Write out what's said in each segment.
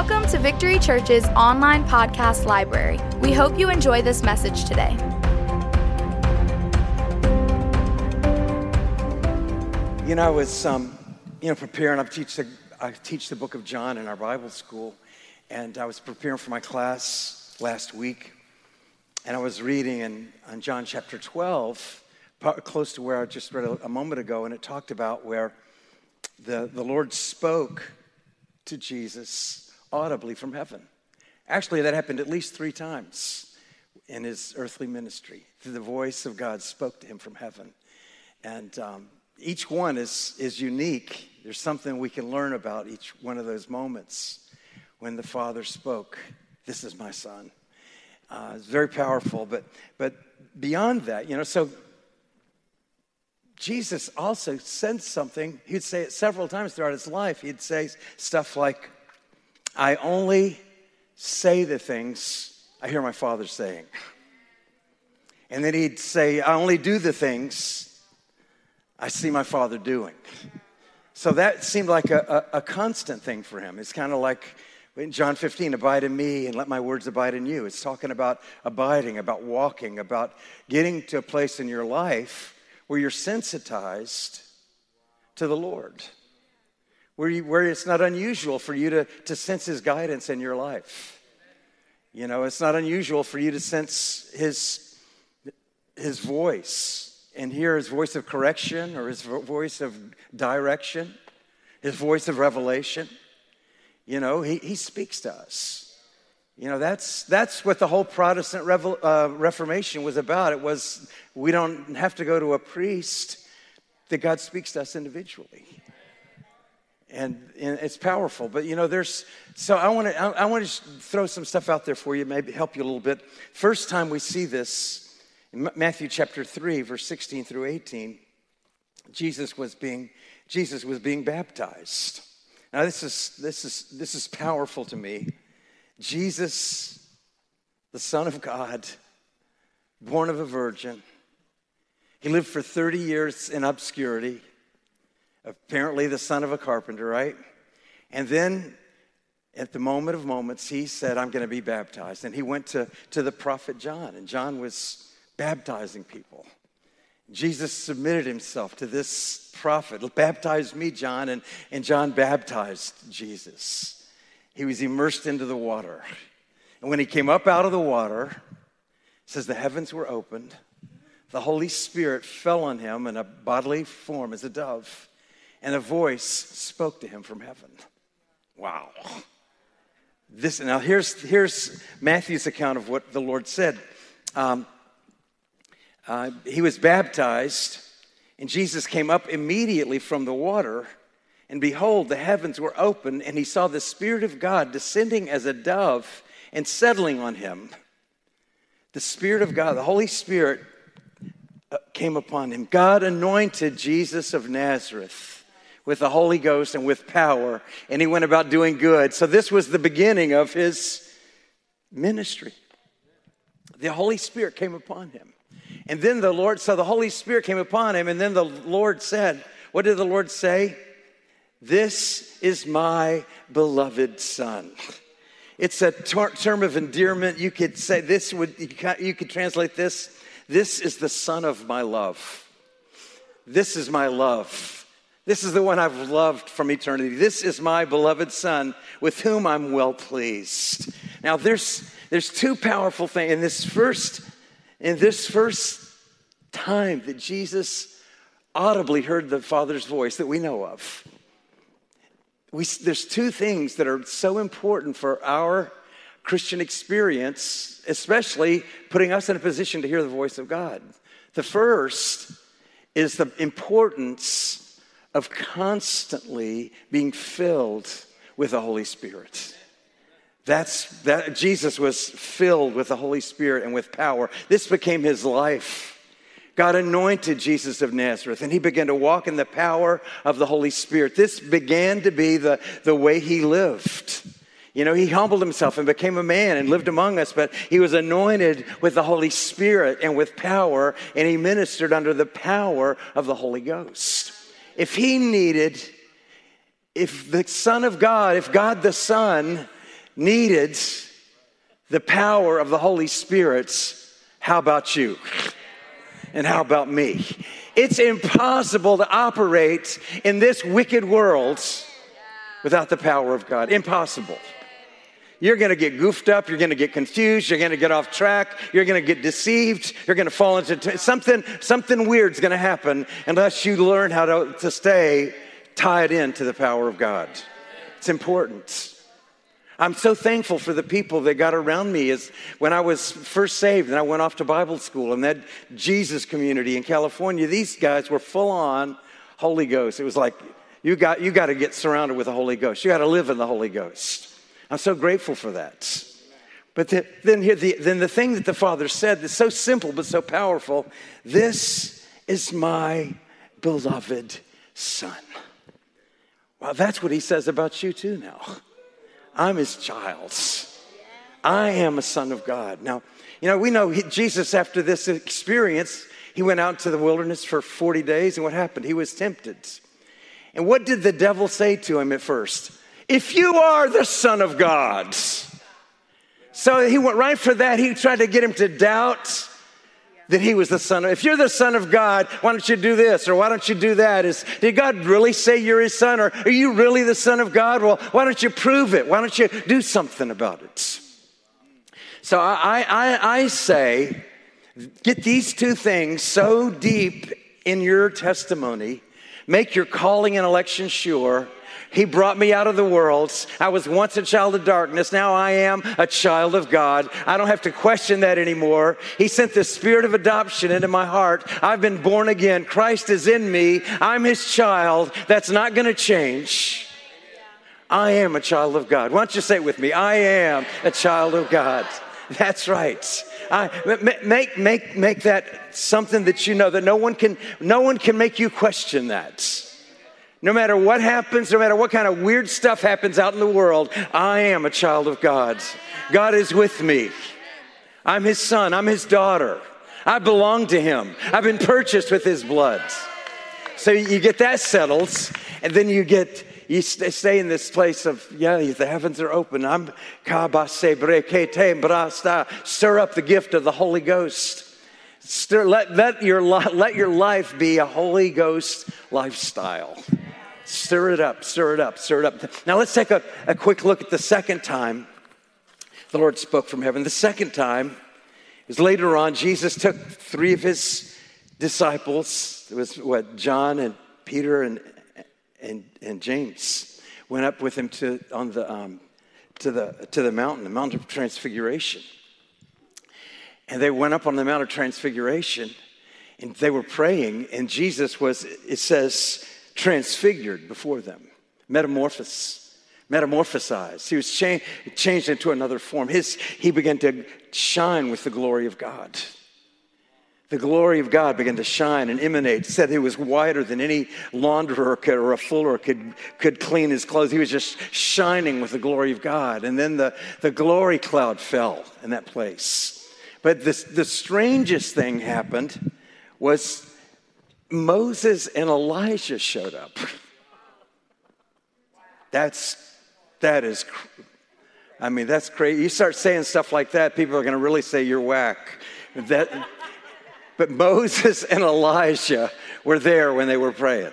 Welcome to Victory Church's online podcast library. We hope you enjoy this message today. You know, I was, um, you know, preparing. I teach the I teach the Book of John in our Bible school, and I was preparing for my class last week, and I was reading in on John chapter 12, close to where I just read a, a moment ago, and it talked about where the, the Lord spoke to Jesus audibly from heaven. Actually, that happened at least three times in his earthly ministry. The voice of God spoke to him from heaven. And um, each one is, is unique. There's something we can learn about each one of those moments when the Father spoke, This is my son. Uh, it's very powerful, but, but beyond that, you know, so Jesus also sensed something. He'd say it several times throughout his life. He'd say stuff like, I only say the things I hear my father saying. And then he'd say, I only do the things I see my father doing. So that seemed like a, a, a constant thing for him. It's kind of like in John 15, abide in me and let my words abide in you. It's talking about abiding, about walking, about getting to a place in your life where you're sensitized to the Lord, where, you, where it's not unusual for you to, to sense His guidance in your life. You know, it's not unusual for you to sense His, his voice and hear His voice of correction or His voice of direction, His voice of revelation. You know, He, he speaks to us. You know, that's, that's what the whole Protestant uh, Reformation was about. It was, we don't have to go to a priest, that God speaks to us individually. And, and it's powerful. But, you know, there's, so I want to I, I want to throw some stuff out there for you, maybe help you a little bit. First time we see this in Matthew chapter 3, verse 16 through 18, Jesus was being, Jesus was being baptized. Now, this is, this is, this is powerful to me Jesus, the Son of God, born of a virgin. He lived for 30 years in obscurity, apparently the son of a carpenter, right? And then at the moment of moments, he said, I'm going to be baptized. And he went to, to the prophet John, and John was baptizing people. Jesus submitted himself to this prophet. Baptize me, John. And, and John baptized Jesus he was immersed into the water. And when he came up out of the water, says the heavens were opened, the Holy Spirit fell on him in a bodily form as a dove, and a voice spoke to him from heaven. Wow. This now here's here's Matthew's account of what the Lord said. Um, uh, he was baptized, and Jesus came up immediately from the water. And behold, the heavens were open, and he saw the Spirit of God descending as a dove and settling on him. The Spirit of God, the Holy Spirit, uh, came upon him. God anointed Jesus of Nazareth with the Holy Ghost and with power, and he went about doing good. So, this was the beginning of his ministry. The Holy Spirit came upon him. And then the Lord, so the Holy Spirit came upon him, and then the Lord said, What did the Lord say? This is my beloved son. It's a ter- term of endearment. You could say this would, you could translate this this is the son of my love. This is my love. This is the one I've loved from eternity. This is my beloved son with whom I'm well pleased. Now there's there's two powerful things in this first in this first time that Jesus audibly heard the Father's voice that we know of we, there's two things that are so important for our Christian experience, especially putting us in a position to hear the voice of God. The first is the importance of constantly being filled with the Holy Spirit. That's that Jesus was filled with the Holy Spirit and with power. This became his life. God anointed Jesus of Nazareth and he began to walk in the power of the Holy Spirit. This began to be the, the way he lived. You know, he humbled himself and became a man and lived among us, but he was anointed with the Holy Spirit and with power, and he ministered under the power of the Holy Ghost. If he needed, if the Son of God, if God the Son needed the power of the Holy Spirit, how about you? And how about me? It's impossible to operate in this wicked world without the power of God. Impossible. You're going to get goofed up. You're going to get confused. You're going to get off track. You're going to get deceived. You're going to fall into t- something, something weird's going to happen unless you learn how to, to stay tied into the power of God. It's important. I'm so thankful for the people that got around me as when I was first saved and I went off to Bible school and that Jesus community in California. These guys were full on Holy Ghost. It was like you got you got to get surrounded with the Holy Ghost. You got to live in the Holy Ghost. I'm so grateful for that. But the, then here the, then the thing that the Father said that's so simple but so powerful. This is my beloved Son. Well, that's what He says about you too now. I'm his child. I am a son of God. Now, you know, we know he, Jesus, after this experience, he went out to the wilderness for 40 days, and what happened? He was tempted. And what did the devil say to him at first? If you are the Son of God. So he went right for that. He tried to get him to doubt that he was the son of if you're the son of god why don't you do this? Or why don't you do that? Is did god really say you're his son? Or are you really the son of god? Well why don't you prove it? Why don't you do something about it? So i i, I say get these two things so deep in your testimony. Make your calling and election sure he brought me out of the world. I was once a child of darkness. Now I am a child of God. I don't have to question that anymore. He sent the spirit of adoption into my heart. I've been born again. Christ is in me. I'm his child. That's not going to change. I am a child of God. Why don't you say it with me? I am a child of God. That's right. I, make, make, make that something that you know that no one can, no one can make you question that. No matter what happens, no matter what kind of weird stuff happens out in the world, I am a child of God. God is with me. I'm his son, I'm his daughter. I belong to him. I've been purchased with his blood. So you get that settled, and then you get you stay in this place of yeah the heavens are open i'm stir up the gift of the holy ghost Stir, let, let, your, let your life be a holy ghost lifestyle Stir it up, stir it up, stir it up. Now let's take a, a quick look at the second time the Lord spoke from heaven. The second time is later on, Jesus took three of his disciples. It was what, John and Peter and, and, and James went up with him to, on the, um, to, the, to the mountain, the Mount of Transfiguration. And they went up on the Mount of Transfiguration and they were praying, and Jesus was, it says, transfigured before them, metamorphosed, metamorphosized. He was cha- changed into another form. His, he began to shine with the glory of God. The glory of God began to shine and emanate. said he was whiter than any launderer could, or a fuller could, could clean his clothes. He was just shining with the glory of God. And then the, the glory cloud fell in that place. But this, the strangest thing happened was Moses and Elijah showed up. That's, that is, I mean, that's crazy. You start saying stuff like that, people are going to really say you're whack. That, but Moses and Elijah were there when they were praying.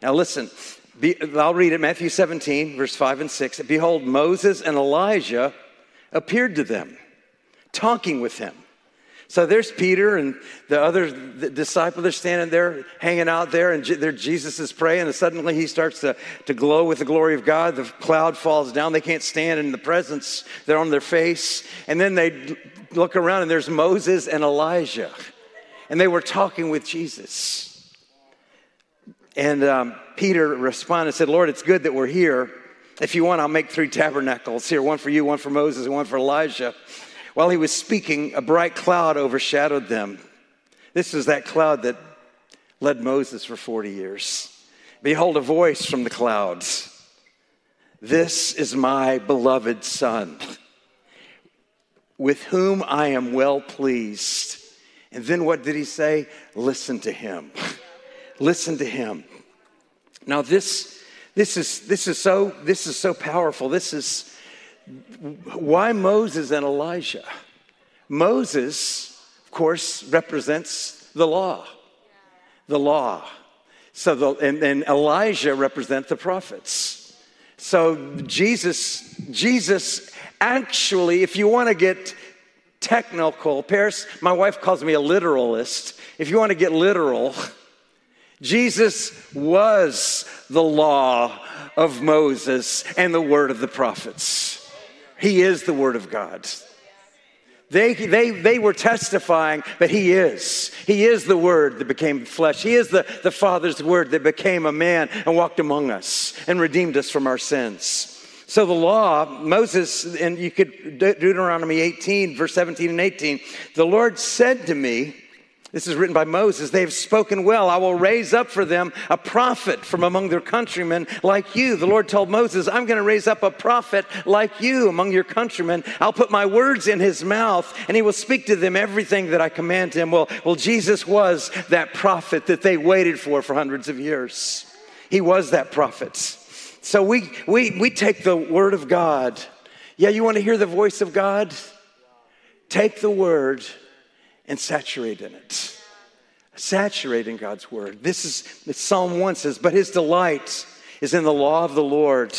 Now, listen, be, I'll read it Matthew 17, verse 5 and 6. Behold, Moses and Elijah appeared to them, talking with him. So there's Peter and the other disciple. They're standing there, hanging out there, and there Jesus is praying, and suddenly he starts to, to glow with the glory of God. The cloud falls down. They can't stand in the presence. They're on their face. And then they look around, and there's Moses and Elijah. And they were talking with Jesus. And um, Peter responded and said, Lord, it's good that we're here. If you want, I'll make three tabernacles here one for you, one for Moses, and one for Elijah. While he was speaking, a bright cloud overshadowed them. This is that cloud that led Moses for 40 years. Behold, a voice from the clouds. This is my beloved Son, with whom I am well pleased. And then what did he say? Listen to him. Listen to him. Now, this, this, is, this, is so, this is so powerful. This is Why Moses and Elijah? Moses, of course, represents the law. The law. So the, and, and Elijah represents the prophets. So Jesus, Jesus actually, if you want to get technical, Paris, my wife calls me a literalist. If you want to get literal, Jesus was the law of Moses and the word of the prophets. He is the word of God. They, they, they were testifying, but He is. He is the Word that became flesh. He is the, the Father's Word that became a man and walked among us and redeemed us from our sins. So the law, Moses, and you could, Deuteronomy 18, verse 17 and 18, the Lord said to me, this is written by Moses. They have spoken well. I will raise up for them a prophet from among their countrymen like you. The Lord told Moses, I'm going to raise up a prophet like you among your countrymen. I'll put my words in his mouth and he will speak to them everything that I command him. Well, well Jesus was that prophet that they waited for for hundreds of years. He was that prophet. So we, we, we take the word of God. Yeah, you want to hear the voice of God? Take the word and saturate in it. Saturate in God's word. This is Psalm 1 says, But his delight is in the law of the Lord.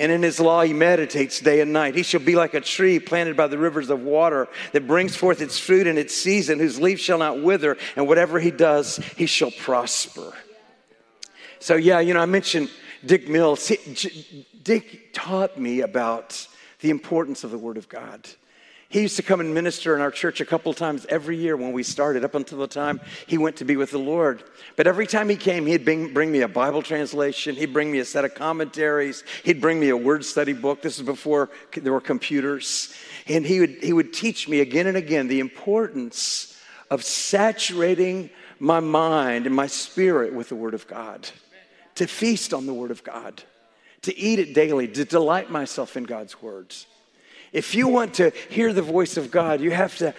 And in his law he meditates day and night. He shall be like a tree planted by the rivers of water that brings forth its fruit in its season, whose leaf shall not wither, and whatever he does, he shall prosper. So, yeah, you know, I mentioned Dick Mills. Dick taught me about the importance of the Word of God. He used to come and minister in our church a couple times every year when we started, up until the time he went to be with the Lord. But every time he came, he'd bring, bring, me a Bible translation, he'd bring me a set of commentaries, he'd bring me a word study book. This is before there were computers. And he would, he would teach me again and again the importance of saturating my mind and my spirit with the Word of God, to feast on the Word of God, to eat it daily, to delight myself in God's words. If you want to hear the voice of God, you have to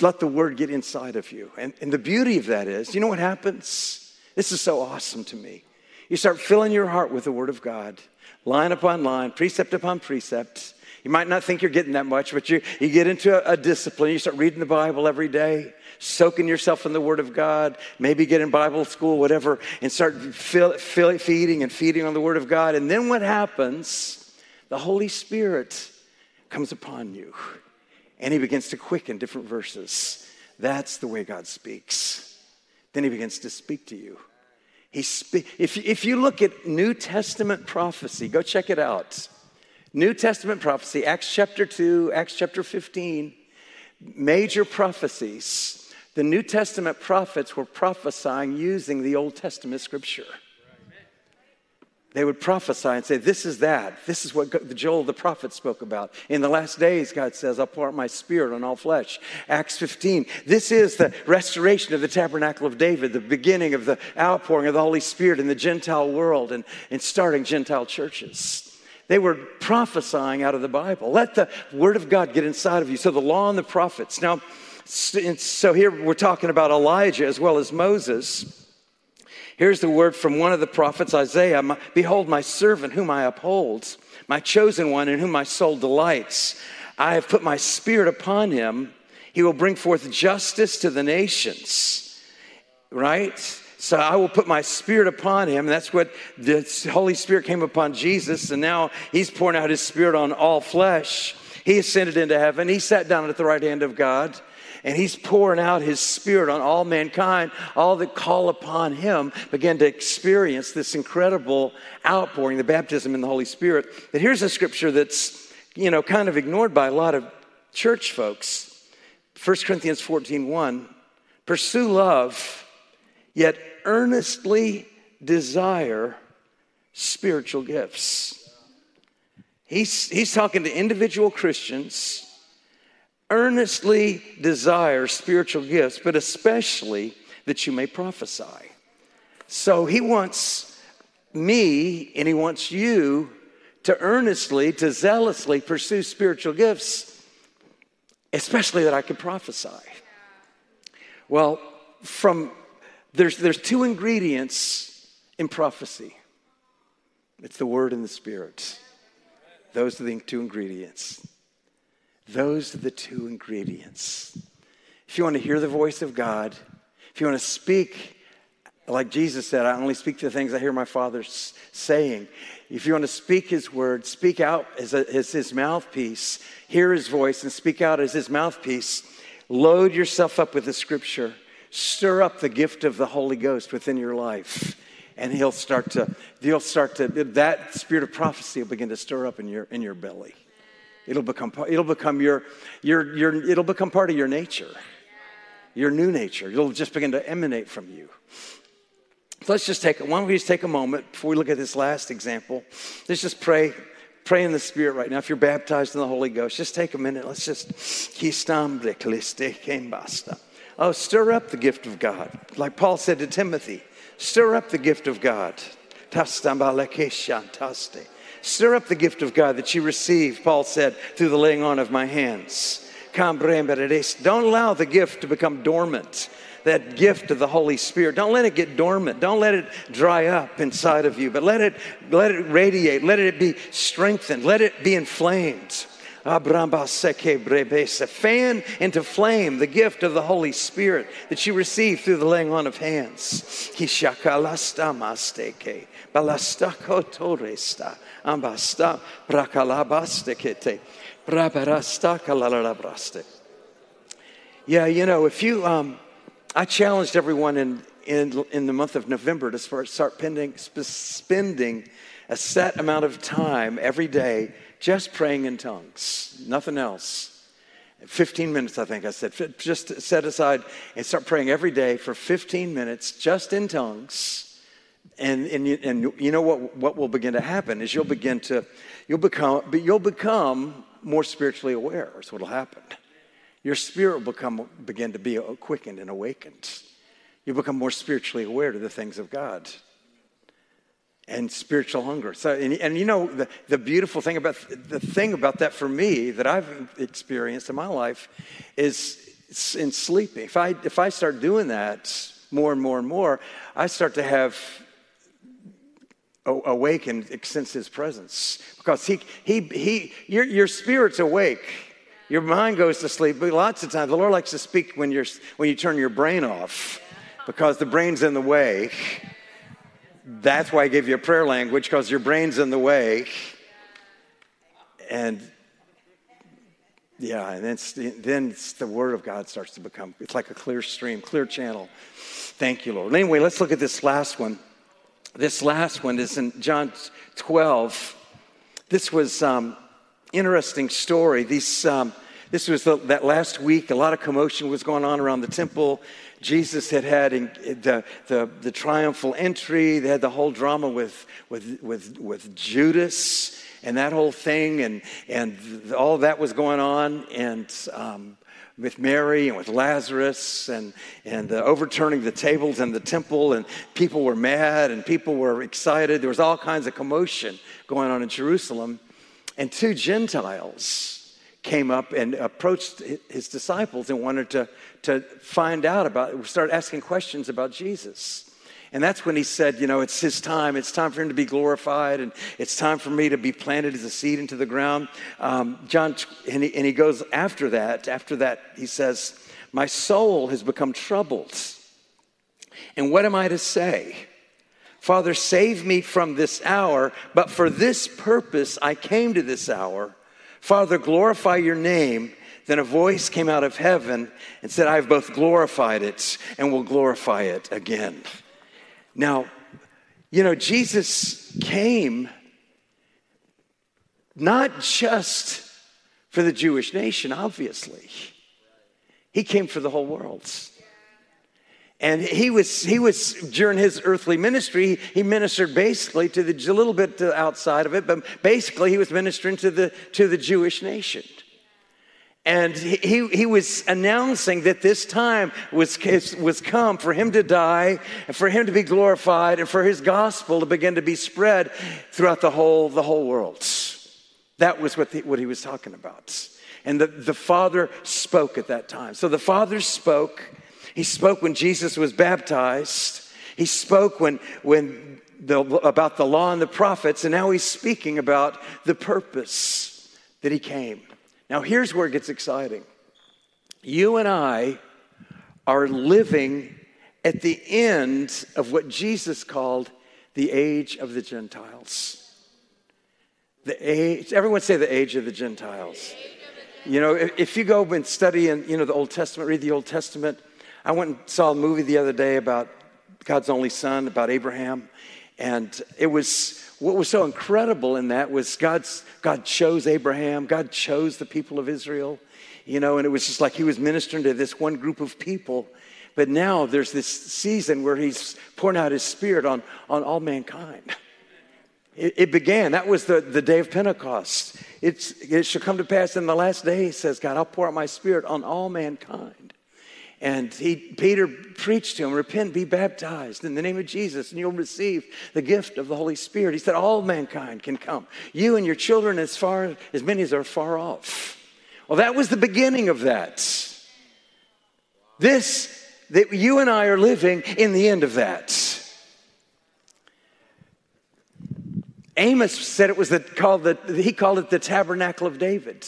let the word get inside of you. And, and the beauty of that is, you know what happens? This is so awesome to me. You start filling your heart with the word of God, line upon line, precept upon precept. You might not think you're getting that much, but you, you get into a, a discipline. You start reading the Bible every day, soaking yourself in the Word of God, maybe get in Bible school, whatever, and start fill, fill, feeding and feeding on the Word of God. And then what happens? The Holy Spirit comes upon you. And he begins to quicken different verses. That's the way God speaks. Then he begins to speak to you. He spe- if, if you look at New Testament prophecy, go check it out. New Testament prophecy, Acts chapter 2, Acts chapter 15, major prophecies. The New Testament prophets were prophesying using the Old Testament scripture. They would prophesy and say, This is that. This is what Joel the prophet spoke about. In the last days, God says, I'll pour out my spirit on all flesh. Acts 15. This is the restoration of the tabernacle of David, the beginning of the outpouring of the Holy Spirit in the Gentile world and, and starting Gentile churches. They were prophesying out of the Bible. Let the word of God get inside of you. So the law and the prophets. Now, so here we're talking about Elijah as well as Moses. Here's the word from one of the prophets, Isaiah Behold, my servant whom I uphold, my chosen one in whom my soul delights. I have put my spirit upon him. He will bring forth justice to the nations. Right? So I will put my spirit upon him. That's what the Holy Spirit came upon Jesus, and now he's pouring out his spirit on all flesh. He ascended into heaven. He sat down at the right hand of God and he's pouring out his spirit on all mankind. All that call upon him begin to experience this incredible outpouring, the baptism in the Holy Spirit. But here's a scripture that's, you know, kind of ignored by a lot of church folks. 1 Corinthians 14 1. Pursue love, yet earnestly desire spiritual gifts. He's, he's talking to individual Christians earnestly desire spiritual gifts, but especially that you may prophesy. So he wants me and he wants you to earnestly, to zealously pursue spiritual gifts, especially that I could prophesy. Well, from there's there's two ingredients in prophecy. It's the word and the spirit. Those are the two ingredients. Those are the two ingredients. If you want to hear the voice of God, if you want to speak, like Jesus said, I only speak the things I hear my Father saying. If you want to speak His word, speak out as, a, as His mouthpiece, hear His voice, and speak out as His mouthpiece. Load yourself up with the scripture. Stir up the gift of the Holy Ghost within your life. And he'll start to, he'll start to, that spirit of prophecy will begin to stir up in your, in your belly. It'll become, it'll become your, your, your, it'll become part of your nature, your new nature. It'll just begin to emanate from you. So let's just take, why don't we just take a moment before we look at this last example? Let's just pray, pray in the Spirit right now. If you're baptized in the Holy Ghost, just take a minute. Let's just, oh, stir up the gift of God. Like Paul said to Timothy, stir up the gift of God. Stir up the gift of God that you received, Paul said, through the laying on of my hands. Don't allow the gift to become dormant. That gift of the Holy Spirit. Don't let it get dormant. Don't let it dry up inside of you, but let it, let it radiate. Let it be strengthened. Let it be inflamed. Fan into flame the gift of the Holy Spirit that you receive through the laying on of hands. Yeah, you know, if you, um, I challenged everyone in, in, in the month of November to start, start pending, spending a set amount of time every day just praying in tongues, nothing else. 15 minutes, I think I said. Just set aside and start praying every day for 15 minutes just in tongues and, and, you, and you know what, what will begin to happen is you'll begin to, you'll become, but you'll become more spiritually aware is what will happen. Your spirit will become, begin to be quickened and awakened. You become more spiritually aware to the things of God and spiritual hunger. So, and, and, you know, the, the beautiful thing about the thing about that for me that I've experienced in my life is in sleeping. If I if I start doing that more and more and more, I start to have awake and sense his presence because he, he, he, your, your spirit's awake your mind goes to sleep but lots of times the lord likes to speak when, you're, when you turn your brain off because the brain's in the way that's why i gave you a prayer language because your brain's in the way and yeah and then it's the word of god starts to become it's like a clear stream clear channel thank you lord anyway let's look at this last one this last one is in John 12. This was um, interesting story. These, um, this was the, that last week. A lot of commotion was going on around the temple. Jesus had had the, the, the triumphal entry. They had the whole drama with, with, with, with Judas and that whole thing, and, and all that was going on. And um, with Mary and with Lazarus and, and uh, overturning the tables in the temple, and people were mad and people were excited. There was all kinds of commotion going on in Jerusalem. And two Gentiles came up and approached his disciples and wanted to, to find out about, start asking questions about Jesus. And that's when he said, you know, it's his time. It's time for him to be glorified, and it's time for me to be planted as a seed into the ground. Um, John, and he, and he goes after that. After that, he says, My soul has become troubled. And what am I to say? Father, save me from this hour, but for this purpose I came to this hour. Father, glorify your name. Then a voice came out of heaven and said, I have both glorified it and will glorify it again. Now, you know, Jesus came not just for the Jewish nation, obviously, he came for the whole world. And he was, he was during his earthly ministry, he ministered basically to the, a little bit outside of it, but basically he was ministering to the, to the Jewish nation. And he, he was announcing that this time was, was come for him to die, and for him to be glorified, and for his gospel to begin to be spread throughout the whole, the whole world. That was what, the, what he was talking about. And the, the Father spoke at that time. So the Father spoke. He spoke when Jesus was baptized. He spoke when, when the, about the law and the prophets, and now he's speaking about the purpose that he came. Now, here's where it gets exciting. You and I are living at the end of what Jesus called the age of the Gentiles. The age, everyone say the age of the Gentiles. You know, if, you go and study in, you know, the Old Testament, read the Old Testament. I went and saw a movie the other day about God's only son, about Abraham. And it was, what was so incredible in that was God's, God chose Abraham, God chose the people of Israel, you know, and it was just like he was ministering to this one group of people. But now there's this season where he's pouring out his spirit on, on all mankind. It, it began, that was the, the day of Pentecost. It's, it shall come to pass in the last day, says God, I'll pour out my spirit on all mankind. And he, Peter preached to him, repent, be baptized in the name of Jesus, and you'll receive the gift of the Holy Spirit. He said, all mankind can come. You and your children, as far as many as are far off. Well, that was the beginning of that. This, that you and I are living in the end of that. Amos said it was the, called the, he called it the tabernacle of David.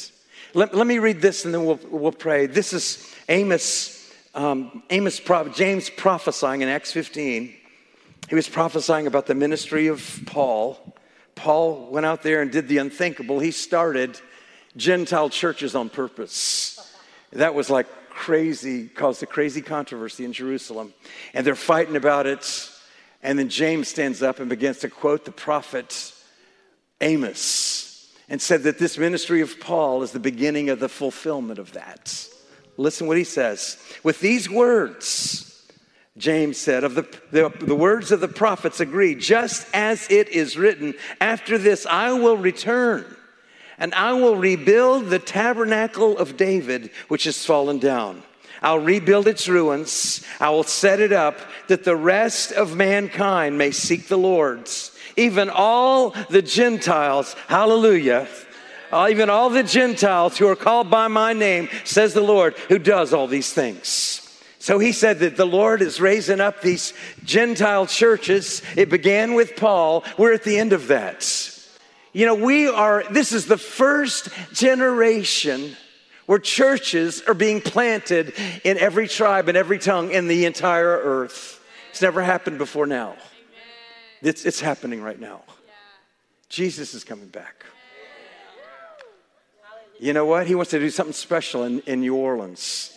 Let, let me read this and then we'll, we'll pray. This is Amos um, Amos, James prophesying in Acts 15. He was prophesying about the ministry of Paul. Paul went out there and did the unthinkable. He started Gentile churches on purpose. That was like crazy, caused a crazy controversy in Jerusalem. And they're fighting about it. And then James stands up and begins to quote the prophet Amos and said that this ministry of Paul is the beginning of the fulfillment of that. Listen what he says. With these words, James said, of the, the, the, words of the prophets agree, just as it is written, after this I will return and I will rebuild the tabernacle of David, which has fallen down. I'll rebuild its ruins. I will set it up that the rest of mankind may seek the Lord's. Even all the Gentiles, hallelujah, Uh, even all the Gentiles who are called by my name, says the Lord, who does all these things. So he said that the Lord is raising up these Gentile churches. It began with Paul. We're at the end of that. You know, we are, this is the first generation where churches are being planted in every tribe and every tongue in the entire earth. It's never happened before now. It's, it's happening right now. Jesus is coming back. You know what? He wants to do something special in, in New Orleans,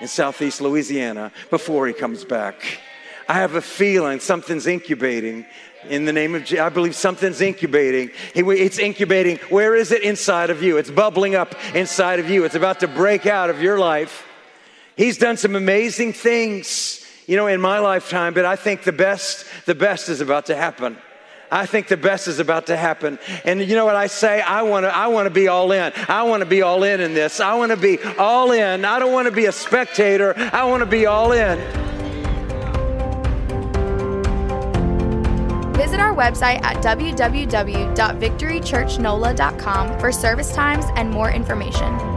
in southeast Louisiana, before he comes back. I have a feeling something's incubating in the name of Jesus. I believe something's incubating. It's incubating. Where is it? Inside of you. It's bubbling up inside of you. It's about to break out of your life. He's done some amazing things, you know, in my lifetime, but I think the best, the best is about to happen. I think the best is about to happen. And you know what I say? I want to I want to be all in. I want to be all in in this. I want to be all in. I don't want to be a spectator. I want to be all in. Visit our website at www.victorychurchnola.com for service times and more information.